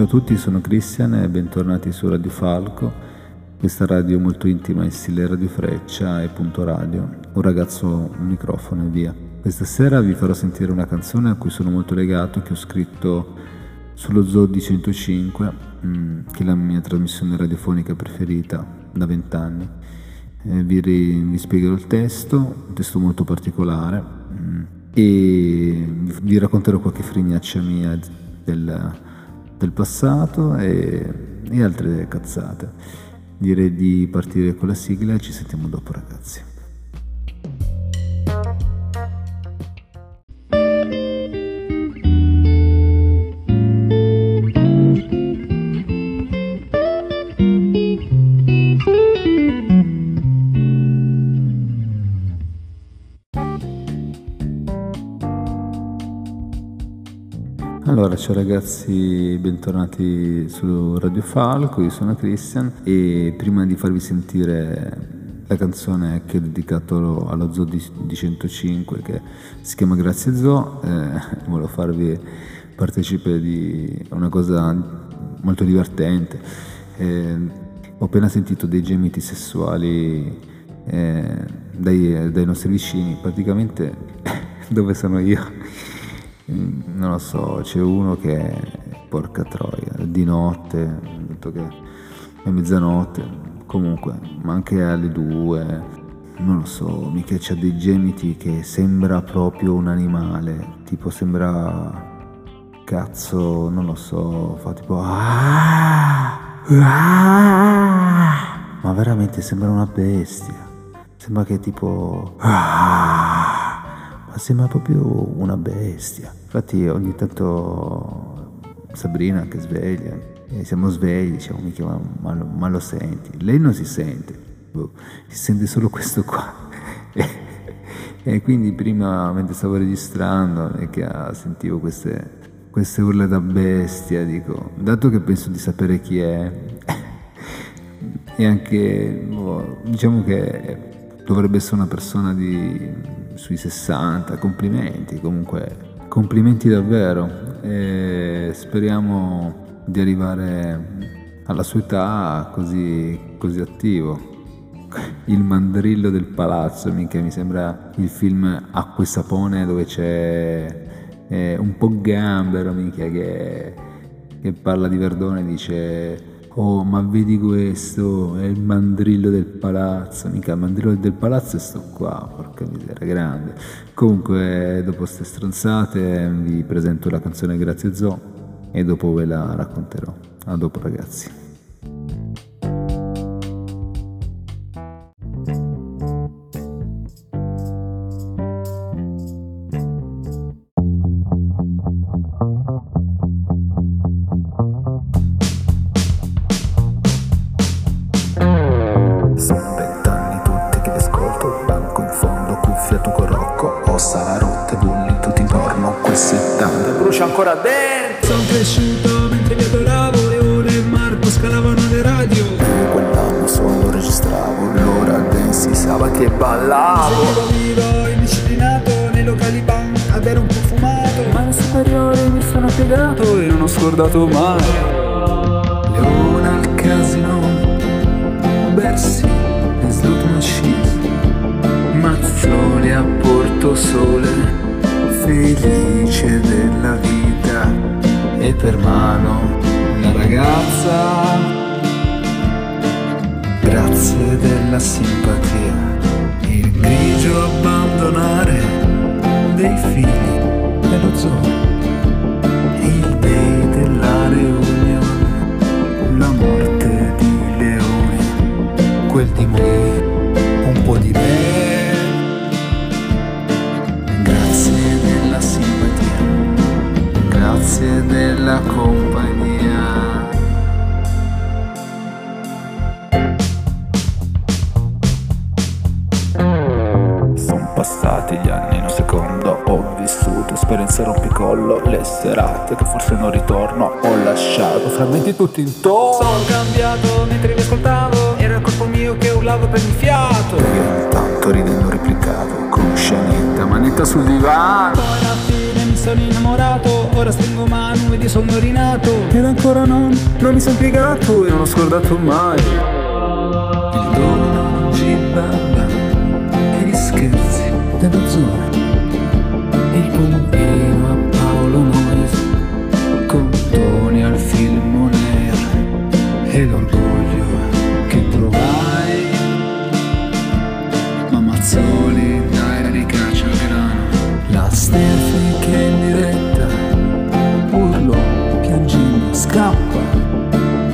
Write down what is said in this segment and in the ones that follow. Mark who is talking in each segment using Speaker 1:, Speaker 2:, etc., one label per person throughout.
Speaker 1: Ciao a tutti, sono Cristian e bentornati su Radio Falco, questa radio molto intima in stile Radio Freccia e Punto Radio, un ragazzo, un microfono e via. Questa sera vi farò sentire una canzone a cui sono molto legato, che ho scritto sullo Zoo di 105, mm, che è la mia trasmissione radiofonica preferita da vent'anni. Eh, vi, vi, spiegherò il testo, un testo molto particolare mm, e vi racconterò qualche frignaccia mia del, del passato e, e altre cazzate. Direi di partire con la sigla e ci sentiamo dopo ragazzi. Ciao ragazzi, bentornati su Radio Falco, io sono Christian e prima di farvi sentire la canzone che ho dedicato allo Zoo di, di 105 che si chiama Grazie Zoo, eh, volevo farvi partecipe di una cosa molto divertente. Eh, ho appena sentito dei gemiti sessuali eh, dai, dai nostri vicini, praticamente dove sono io non lo so, c'è uno che, porca troia, di notte, detto che è mezzanotte, comunque, ma anche alle due, non lo so, mica c'ha dei gemiti che sembra proprio un animale, tipo sembra, cazzo, non lo so, fa tipo, ah, ah, ma veramente sembra una bestia, sembra che tipo, ah, ma sembra proprio una bestia. Infatti ogni tanto Sabrina che sveglia, e siamo svegli, diciamo mica ma, ma, ma, lo senti. Lei non si sente, boh, si sente solo questo qua. e quindi prima mentre stavo registrando e che sentivo queste, queste urla da bestia, dico, dato che penso di sapere chi è, e anche boh, diciamo che dovrebbe essere una persona di sui 60, complimenti comunque, complimenti davvero e speriamo di arrivare alla sua età così, così attivo. Il mandrillo del palazzo, mica mi sembra il film Acqua e Sapone dove c'è eh, un po' gambero, mica che, che parla di Verdone e dice Oh, ma vedi questo, è il mandrillo del palazzo. Mica il mandrillo del palazzo è sto qua, porca miseria, grande. Comunque, dopo queste stronzate, vi presento la canzone Grazie Zo e dopo ve la racconterò. A dopo, ragazzi. Scordato mai. Leone al casino Bersi e slot machine Mazzoli a Porto Sole felice della vita. E per mano la ragazza. Grazie della simpatia, il grigio abbandonare dei figli me, un po' di me. grazie della compagnia. Sono passati gli anni in un secondo, ho vissuto esperienze rompicollo, le serate che forse non ritorno, ho lasciato frammenti tutti intorno.
Speaker 2: Sono cambiato mentre mi ascoltavo, mio che urlava per il fiato.
Speaker 1: E ogni tanto ridendo replicavo, con scenetta, manetta sul divano.
Speaker 2: Poi alla fine mi sono innamorato Ora stringo mano ed io sono rinato
Speaker 1: Ed ancora non, non mi sono piegato e non ho scordato mai Il dono, Gibaba e gli scherzi dello zoo Il pompino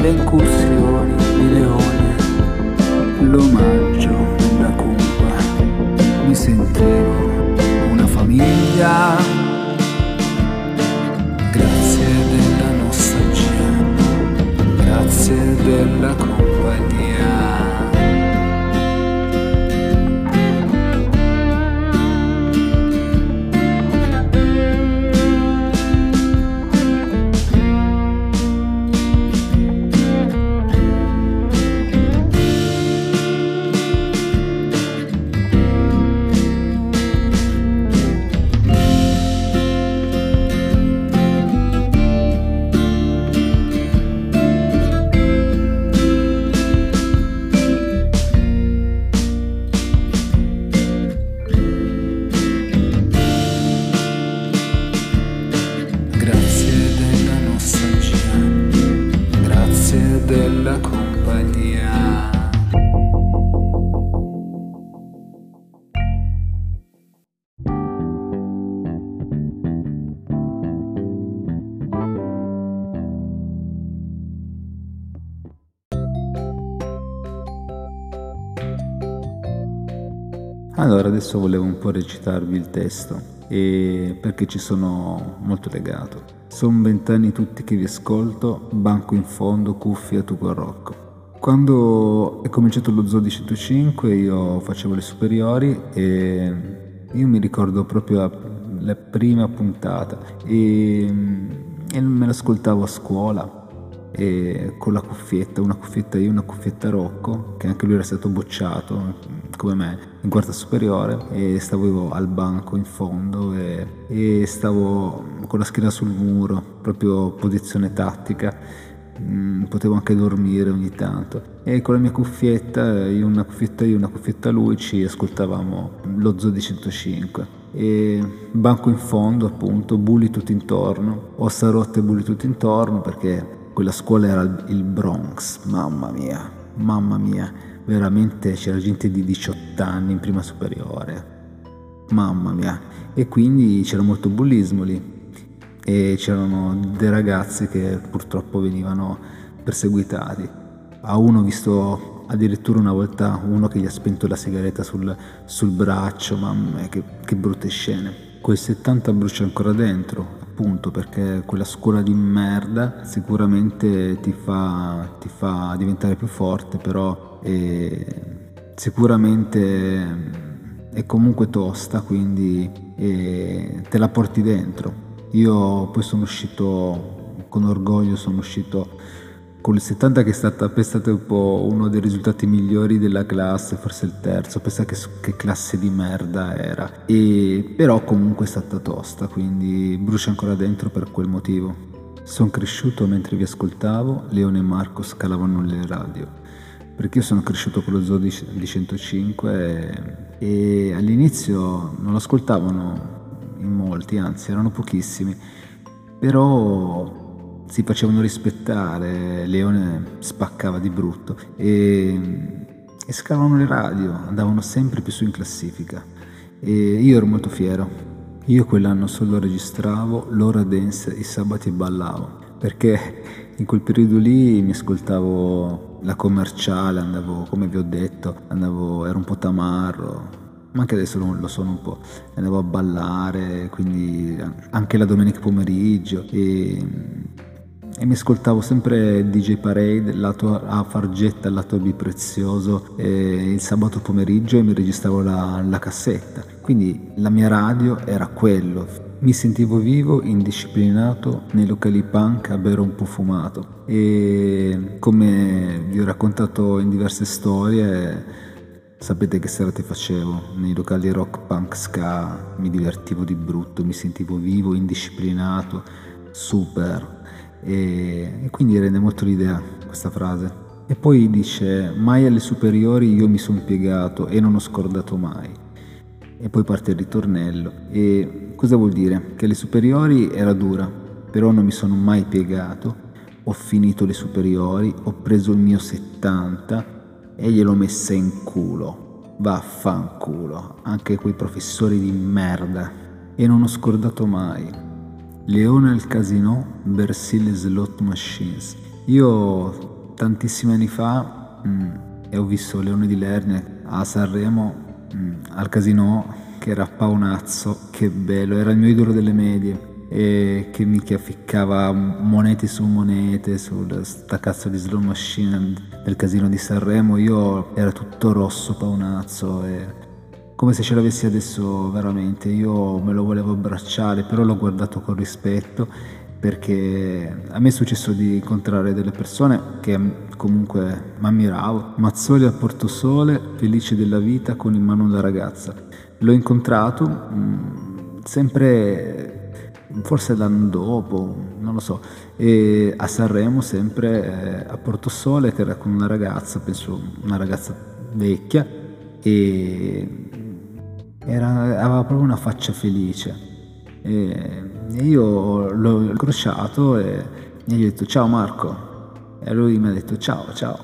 Speaker 1: Le adesso volevo un po' recitarvi il testo perché ci sono molto legato. Sono vent'anni tutti che vi ascolto, banco in fondo, cuffia, tubo a rocco. Quando è cominciato lo Zoo di 105 io facevo le superiori e io mi ricordo proprio la, la prima puntata e, e me l'ascoltavo a scuola con la cuffietta, una cuffietta io, una cuffietta Rocco, che anche lui era stato bocciato come me in quarta superiore e stavo al banco in fondo e, e stavo con la schiena sul muro, proprio posizione tattica. Mm, potevo anche dormire ogni tanto. E con la mia cuffietta, io una cuffietta io, una cuffietta lui, ci ascoltavamo lo Zoo di 105 e banco in fondo appunto, bulli tutto intorno, ossa rotte bulli tutto intorno perché quella scuola era il Bronx, mamma mia, mamma mia, veramente c'era gente di 18 anni in prima superiore, mamma mia, e quindi c'era molto bullismo lì e c'erano dei ragazzi che purtroppo venivano perseguitati. A uno ho visto addirittura una volta uno che gli ha spento la sigaretta sul, sul braccio, mamma mia, che, che brutte scene. Quel 70 brucia ancora dentro, appunto perché quella scuola di merda sicuramente ti fa, ti fa diventare più forte, però eh, sicuramente è comunque tosta, quindi te la porti dentro. Io poi sono uscito con orgoglio, sono uscito con il 70 che è stata, è stato un po' uno dei risultati migliori della classe, forse il terzo, pensa che, che classe di merda era. E, però comunque è stata tosta, quindi brucia ancora dentro per quel motivo. Sono cresciuto mentre vi ascoltavo, Leone e Marco scalavano le radio, perché io sono cresciuto con lo zoo di, di 105 e, e all'inizio non lo ascoltavano in molti, anzi erano pochissimi, però si facevano rispettare, Leone spaccava di brutto e, e scavavano le radio, andavano sempre più su in classifica e io ero molto fiero. Io quell'anno solo registravo l'ora dance i sabati e ballavo perché in quel periodo lì mi ascoltavo la commerciale, andavo, come vi ho detto, andavo, ero un po' tamarro, ma anche adesso lo sono un po', andavo a ballare, quindi anche la domenica pomeriggio e, e mi ascoltavo sempre DJ Parade, lato A Fargetta, lato B Prezioso il sabato pomeriggio e mi registravo la, la cassetta, quindi la mia radio era quello, mi sentivo vivo, indisciplinato nei locali punk a bere un po' fumato e come vi ho raccontato in diverse storie Sapete che serate facevo? Nei locali rock punk ska mi divertivo di brutto, mi sentivo vivo, indisciplinato, super. E, e quindi rende molto l'idea questa frase. E poi dice, mai alle superiori io mi sono piegato e non ho scordato mai. E poi parte il ritornello. E cosa vuol dire? Che alle superiori era dura, però non mi sono mai piegato. Ho finito le superiori, ho preso il mio 70 e gliel'ho messa in culo. Vaffanculo, anche quei professori di merda. E non ho scordato mai. Leone al casino, Bersile Slot Machines. Io tantissimi anni fa mh, mm, ho visto Leone di Lernia a Sanremo mh, mm, al casino che era paonazzo, che bello, era il mio idolo delle medie e che mi ficcava monete su monete su sta cazzo di slow machine del casino di Sanremo io era tutto rosso paonazzo e come se ce l'avessi adesso veramente. Io me lo volevo abbracciare però l'ho guardato con rispetto perché a me è successo di incontrare delle persone che comunque mi ammiravo Mazzoli a Portosole felice della vita con in mano una ragazza. L'ho incontrato mh, mm, sempre forse l'anno dopo, non lo so, e a Sanremo sempre eh, a Portosole che era con una ragazza, penso una ragazza vecchia, e era, aveva proprio una faccia felice. E, io l'ho incrociato e gli ho detto ciao Marco, e lui mi ha detto ciao, ciao,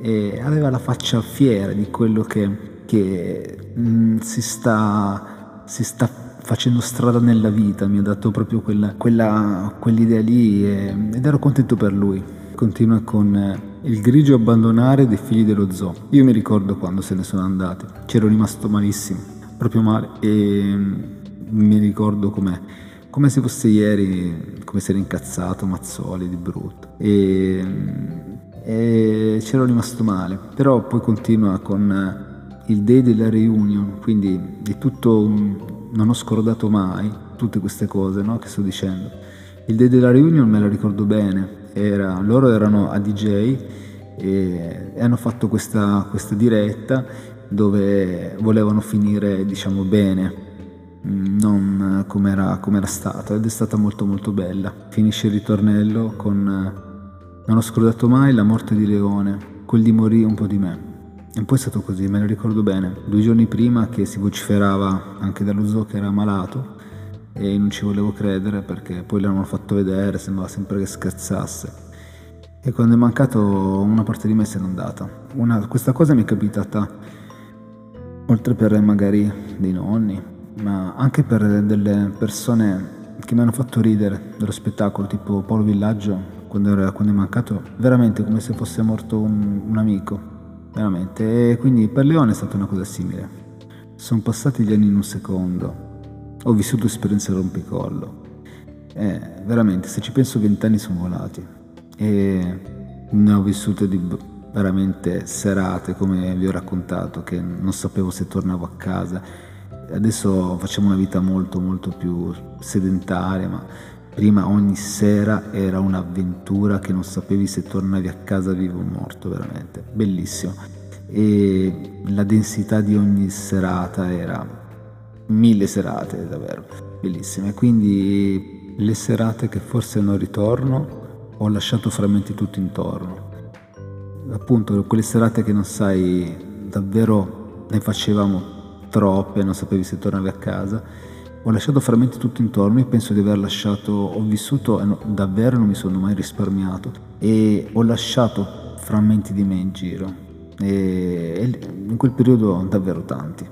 Speaker 1: e aveva la faccia fiera di quello che, che mh, mm, si sta, si sta facendo strada nella vita, mi ha dato proprio quella, quella, quell'idea lì e, ed ero contento per lui. Continua con eh, il grigio abbandonare dei figli dello zoo. Io mi ricordo quando se ne sono andati, c'ero rimasto malissimo, proprio male e mm, mi ricordo com'è come se fosse ieri, come se era incazzato Mazzoli di brutto. E, mm, e c'ero rimasto male, però poi continua con eh, il day della reunion, quindi di tutto un, non ho scordato mai tutte queste cose no, che sto dicendo. Il day della reunion me la ricordo bene, Era, loro erano a DJ e hanno fatto questa, questa, diretta dove volevano finire diciamo bene, mm, non come era, com era stata ed è stata molto molto bella. Finisce il ritornello con non ho scordato mai la morte di Leone, quel di morì un po' di me. E poi è stato così, me lo ricordo bene. Due giorni prima che si vociferava anche dallo zoo che era malato e non ci volevo credere perché poi l'hanno fatto vedere, sembrava sempre che scherzasse. E quando è mancato una parte di me se n'è andata. Una, questa cosa mi è capitata oltre per magari dei nonni, ma anche per delle persone che mi hanno fatto ridere dello spettacolo, tipo Paolo Villaggio, quando, era, quando è mancato, veramente come se fosse morto un, un amico veramente. E quindi per Leone è stata una cosa simile. Sono passati gli anni in un secondo, ho vissuto esperienze rompicollo. E veramente, se ci penso, vent'anni sono volati e ne ho vissute di veramente serate, come vi ho raccontato, che non sapevo se tornavo a casa. Adesso facciamo una vita molto molto più sedentaria, ma Prima ogni sera era un'avventura che non sapevi se tornavi a casa vivo o morto, veramente. Bellissimo. E la densità di ogni serata era mille serate, davvero. Bellissime. Quindi le serate che forse non ritorno, ho lasciato frammenti tutto intorno. Appunto, quelle serate che non sai, davvero ne facevamo troppe, non sapevi se tornavi a casa. Ho lasciato frammenti tutto intorno, io penso di aver lasciato, ho vissuto, no, davvero non mi sono mai risparmiato. E ho lasciato frammenti di me in giro. E, e in quel periodo davvero tanti.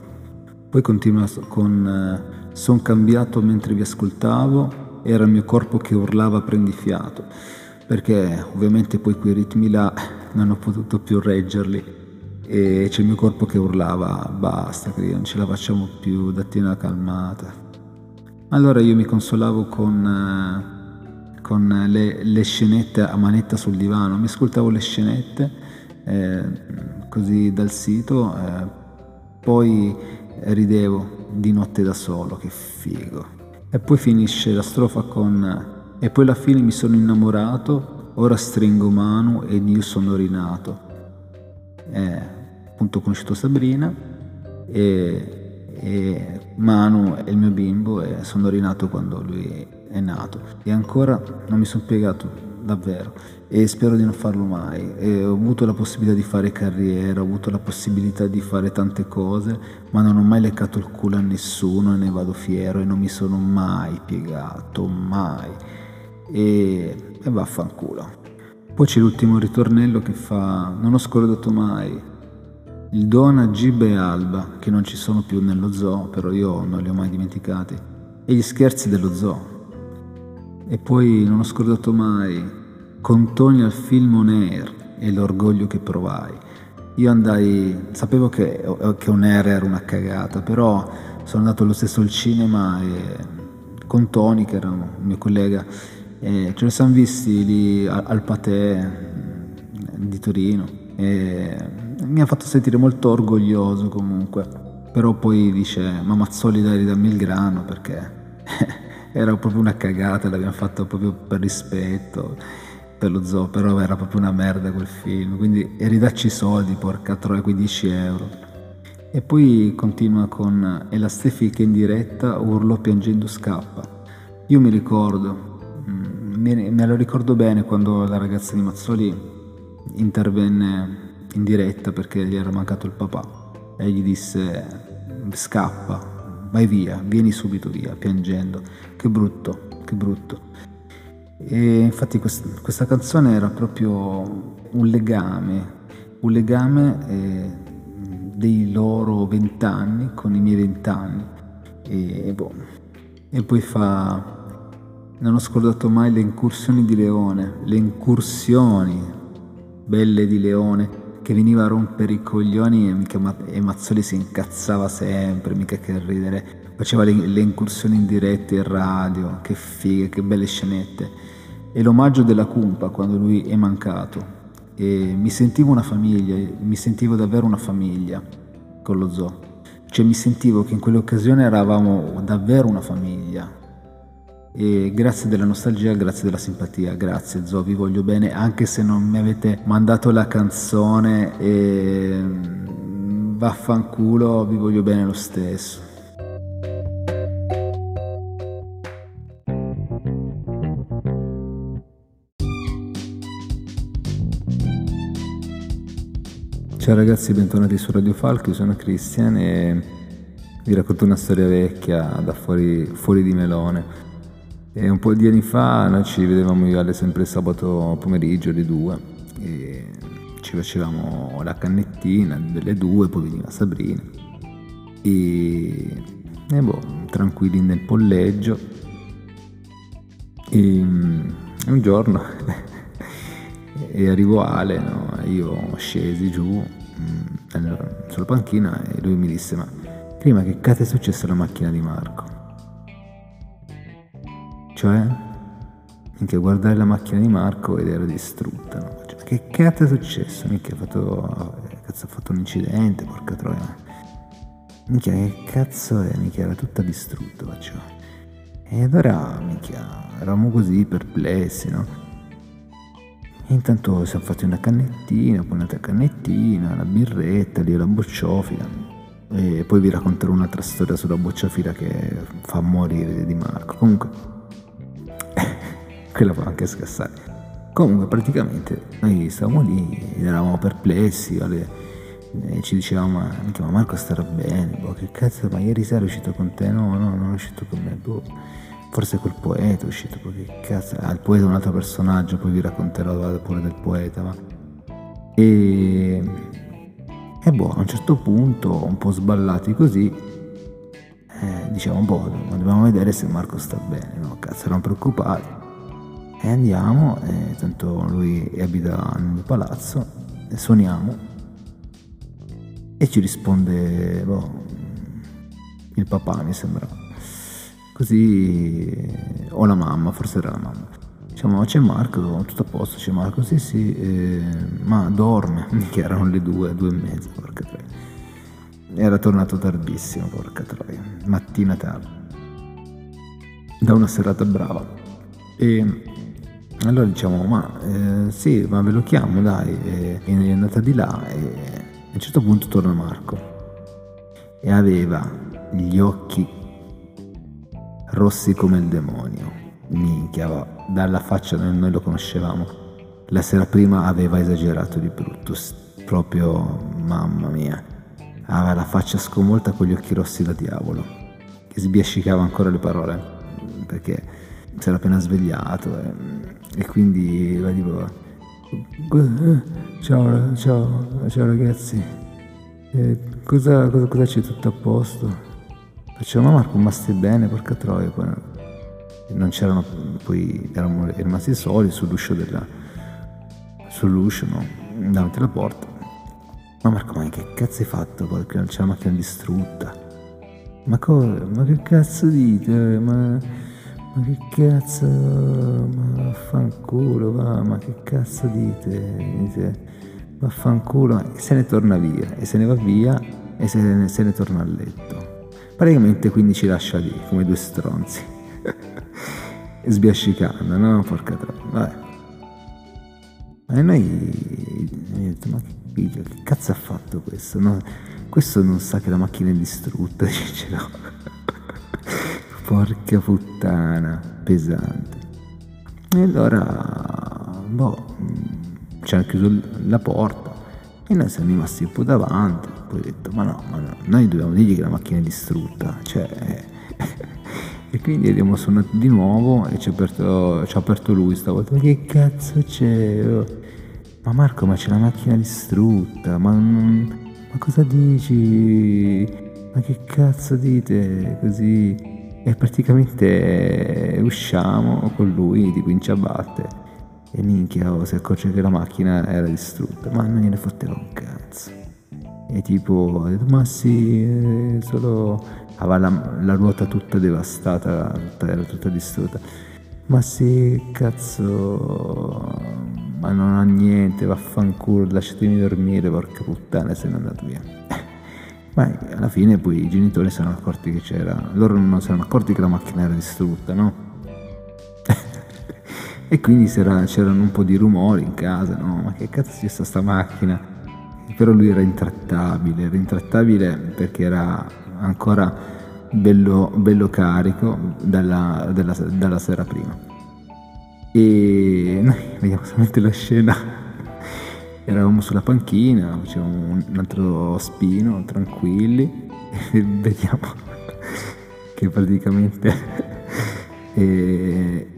Speaker 1: Poi continua con eh, Son cambiato mentre vi ascoltavo, era il mio corpo che urlava prendi fiato, perché ovviamente poi quei ritmi là non ho potuto più reggerli e c'è il mio corpo che urlava basta che non ce la facciamo più, datti una calmata. Allora io mi consolavo con, eh, con le, le, scenette a manetta sul divano, mi ascoltavo le scenette eh, così dal sito, eh, poi ridevo di notte da solo, che figo. E poi finisce la strofa con e poi alla fine mi sono innamorato, ora stringo mano ed io sono rinato. Eh, appunto ho conosciuto Sabrina e, e Manu è il mio bimbo e sono rinato quando lui è nato. E ancora non mi sono piegato davvero. E spero di non farlo mai. E ho avuto la possibilità di fare carriera ho avuto la possibilità di fare tante cose ma non ho mai leccato il culo a nessuno e ne vado fiero e non mi sono mai piegato mai e, e vaffanculo poi c'è l'ultimo ritornello che fa non ho scordato mai il Dona, Gib e Alba, che non ci sono più nello zoo, però io non li ho mai dimenticati, e gli scherzi dello zoo. E poi non ho scordato mai con Tony al film On Air e l'orgoglio che provai. Io andai, sapevo che, che On Air era una cagata, però sono andato lo stesso al cinema e con Tony, che era un mio collega, e ce li siamo visti lì al, Patè di Torino e mi ha fatto sentire molto orgoglioso comunque. Però poi dice, ma Mazzoli dai dammi il grano perché era proprio una cagata, l'abbiamo fatto proprio per rispetto per lo zoo, però era proprio una merda quel film, quindi e ridacci i soldi, porca troia, 15 euro. E poi continua con e la Stefi che in diretta urlò piangendo scappa. Io mi ricordo, mm, me, me lo ricordo bene quando la ragazza di Mazzoli intervenne in diretta perché gli era mancato il papà e gli disse scappa, vai via, vieni subito via, piangendo. Che brutto, che brutto. E infatti quest- questa canzone era proprio un legame, un legame eh, dei loro vent'anni con i miei vent'anni. E, boh. e poi fa non ho scordato mai le incursioni di Leone, le incursioni belle di Leone che veniva a rompere i coglioni e, mica, e Mazzoli si incazzava sempre, mica che ridere. Faceva le, le incursioni in diretta in radio, che fighe, che belle scenette. E l'omaggio della Cumpa quando lui è mancato. E mi sentivo una famiglia, mi sentivo davvero una famiglia con lo zoo. Cioè mi sentivo che in quell'occasione eravamo davvero una famiglia, e grazie della nostalgia, grazie della simpatia, grazie Zo, vi voglio bene, anche se non mi avete mandato la canzone e mm, vaffanculo, vi voglio bene lo stesso. Ciao ragazzi, bentornati su Radio Falco, io sono Cristian e vi racconto una storia vecchia da fuori, fuori di melone. E un po' di anni fa noi ci vedevamo io sempre sabato pomeriggio alle due e ci facevamo la cannettina delle due, poi veniva Sabrina e, e boh, tranquilli nel polleggio e un giorno e arrivò Ale, no? io scesi giù mm, sulla panchina e lui mi disse ma prima che cazzo è successo alla macchina di Marco? Cioè, minchia, guardare la macchina di Marco ed era distrutta. No? Cioè, che cazzo è successo? Minchia, ha fatto, cazzo, ha fatto un incidente, porca troia. Minchia, che cazzo è? Minchia, era tutta distrutta, faccio. E allora, minchia, eravamo così perplessi, no? Intanto siamo fatti una cannettina, poi un'altra cannettina, una birretta, lì la bocciofila. E poi vi racconterò un'altra storia sulla bocciofila che fa morire di Marco. Comunque, quella può anche scassare. Comunque praticamente noi stavamo lì, eravamo perplessi, alle, ci dicevamo ma, ma Marco starà bene, boh, che cazzo, ma ieri sera è uscito con te? No, no, non è uscito con me, boh. Forse quel poeta è uscito, boh, che cazzo, ah, il poeta è un altro personaggio, poi vi racconterò pure del poeta, ma... E... E boh, a un certo punto, un po' sballati così, eh, diciamo, boh, dobbiamo vedere se Marco sta bene, no? Cazzo, erano preoccupati. E andiamo, e tanto lui abita nel palazzo, e suoniamo e ci risponde boh, il papà mi sembra. Così, o la mamma, forse era la mamma. Diciamo, c'è Marco, tutto a posto, c'è Marco, sì sì, eh, ma dorme, che erano le due, due e mezza, porca troia. Era tornato tardissimo, porca troia, mattina tardi, da una serata brava. E allora diciamo, ma eh, sì, ma ve lo chiamo, dai, e, è andata di là e, un certo punto torna Marco e aveva gli occhi rossi come il demonio. Minchia, dalla faccia noi lo conoscevamo. La sera prima aveva esagerato di brutto, proprio mamma mia. Aveva la faccia sconvolta con gli occhi rossi da diavolo, che sbiascicava ancora le parole, perché si era appena svegliato e, e quindi va tipo Ciao, ciao, ciao ragazzi. Eh, cosa, cosa, cosa, c'è tutto a posto? Facciamo Marco, ma stai bene, porca troia. Poi non c'erano, poi eravamo rimasti soli sull'uscio della, sull'uscio, no? Davanti alla porta. Ma Marco, ma che cazzo hai fatto? Poi c'è la macchina distrutta. Ma cosa? Ma che cazzo dite? Ma ma che cazzo, ma vaffanculo, va, ma che cazzo dite? Dite, vaffanculo, e se ne torna via, e se ne va via, e se ne, se ne torna a letto. Praticamente quindi ci lascia lì, come due stronzi. Sbiascicando, no? Porca troia, vabbè. E noi, detto, ma che figlio, che cazzo ha fatto questo? No? Questo non sa che la macchina è distrutta, dice no. Porca puttana, pesante. E allora, boh, ci hanno chiuso la porta e noi siamo rimasti un po' davanti. Poi ho detto, ma no, ma no, noi dobbiamo dirgli che la macchina è distrutta. Cioè, e quindi abbiamo suonato di nuovo e ci ha aperto, aperto lui stavolta. Ma che cazzo c'è? Oh. Ma Marco, ma c'è la macchina distrutta, ma, ma cosa dici? Ma che cazzo dite così? E praticamente usciamo con lui tipo in ciabatte. E minchia oh, si accorge che la macchina era distrutta. Ma non gliene fotteva un cazzo. E tipo ha detto ma sì eh, solo aveva la, la, ruota tutta devastata tutta, era tutta distrutta. Ma sì cazzo ma non ha niente vaffanculo lasciatemi dormire porca puttana se ne è andato via ma alla fine poi i genitori si erano accorti che c'era, loro non si erano accorti che la macchina era distrutta, no? e quindi c'erano un po' di rumori in casa, no? Ma che cazzo c'è sta macchina? Però lui era intrattabile, era intrattabile perché era ancora bello, bello carico dalla, dalla, dalla sera prima. E noi vediamo solamente la scena eravamo sulla panchina, facevamo un altro spino, tranquilli, e vediamo che praticamente eh,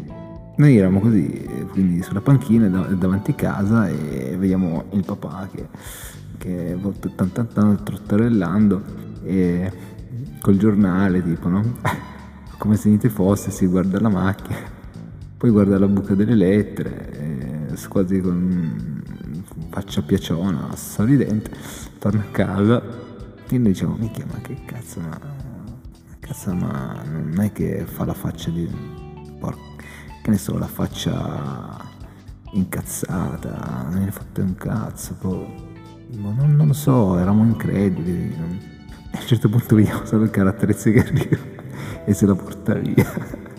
Speaker 1: noi eravamo così, quindi sulla panchina davanti a casa e vediamo il papà che, che tan, tan, tan, trottarellando e col giornale tipo, no? Come se niente fosse, si guarda la macchina, poi guarda la buca delle lettere, quasi con faccia piaciona, sorridente, torna a casa e noi diciamo, mica, ma che cazzo, ma, cazzo, ma non è che fa la faccia di, porca, che ne so, la faccia incazzata, non ne fatto un cazzo, ma non, non, lo so, eravamo increduli, non, a un certo punto vediamo solo il caratterezzo che arriva e se la porta via.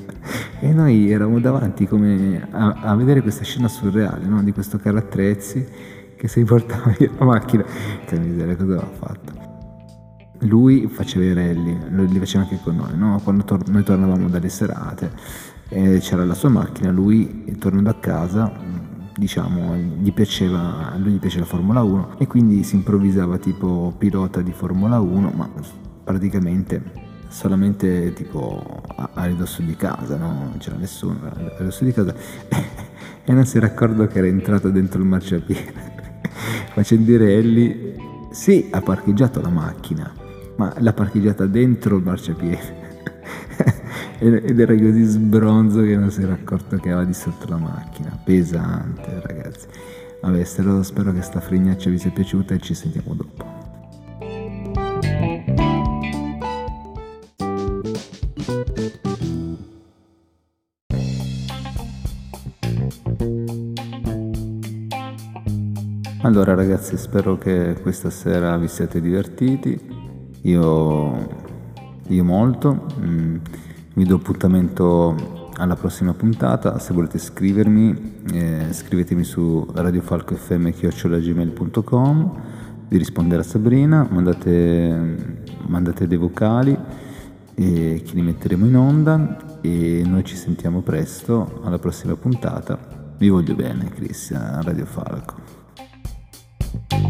Speaker 1: E noi eravamo davanti come a, a vedere questa scena surreale no? di questo carattrezzi che si portava via la macchina. Che miseria, cosa aveva fatto? Lui faceva i rally, li faceva anche con noi, no? Quando tor- noi tornavamo dalle serate e c'era la sua macchina, lui tornando a casa, diciamo, gli piaceva, lui gli piace la Formula 1 e quindi si improvvisava tipo pilota di Formula 1, ma praticamente solamente tipo a, a ridosso di casa, no? Non c'era nessuno a ridosso di casa e non si era accorto che era entrato dentro il marciapiede facendo i rally, sì, ha parcheggiato la macchina, ma l'ha parcheggiata dentro il marciapiede. Ed era così sbronzo che non si era accorto che aveva di sotto la macchina. Pesante, ragazzi. Vabbè, spero che sta fregnaccia vi sia piaciuta e ci sentiamo dopo. Allora ragazzi spero che questa sera vi siate divertiti, io, io molto, mm, vi do appuntamento alla prossima puntata, se volete scrivermi eh, scrivetemi su radiofalcofm.gmail.com di rispondere a Sabrina, mandate, mandate dei vocali che li metteremo in onda. E noi ci sentiamo presto alla prossima puntata. Vi voglio bene, Cristian, Radio Falco. Thank you.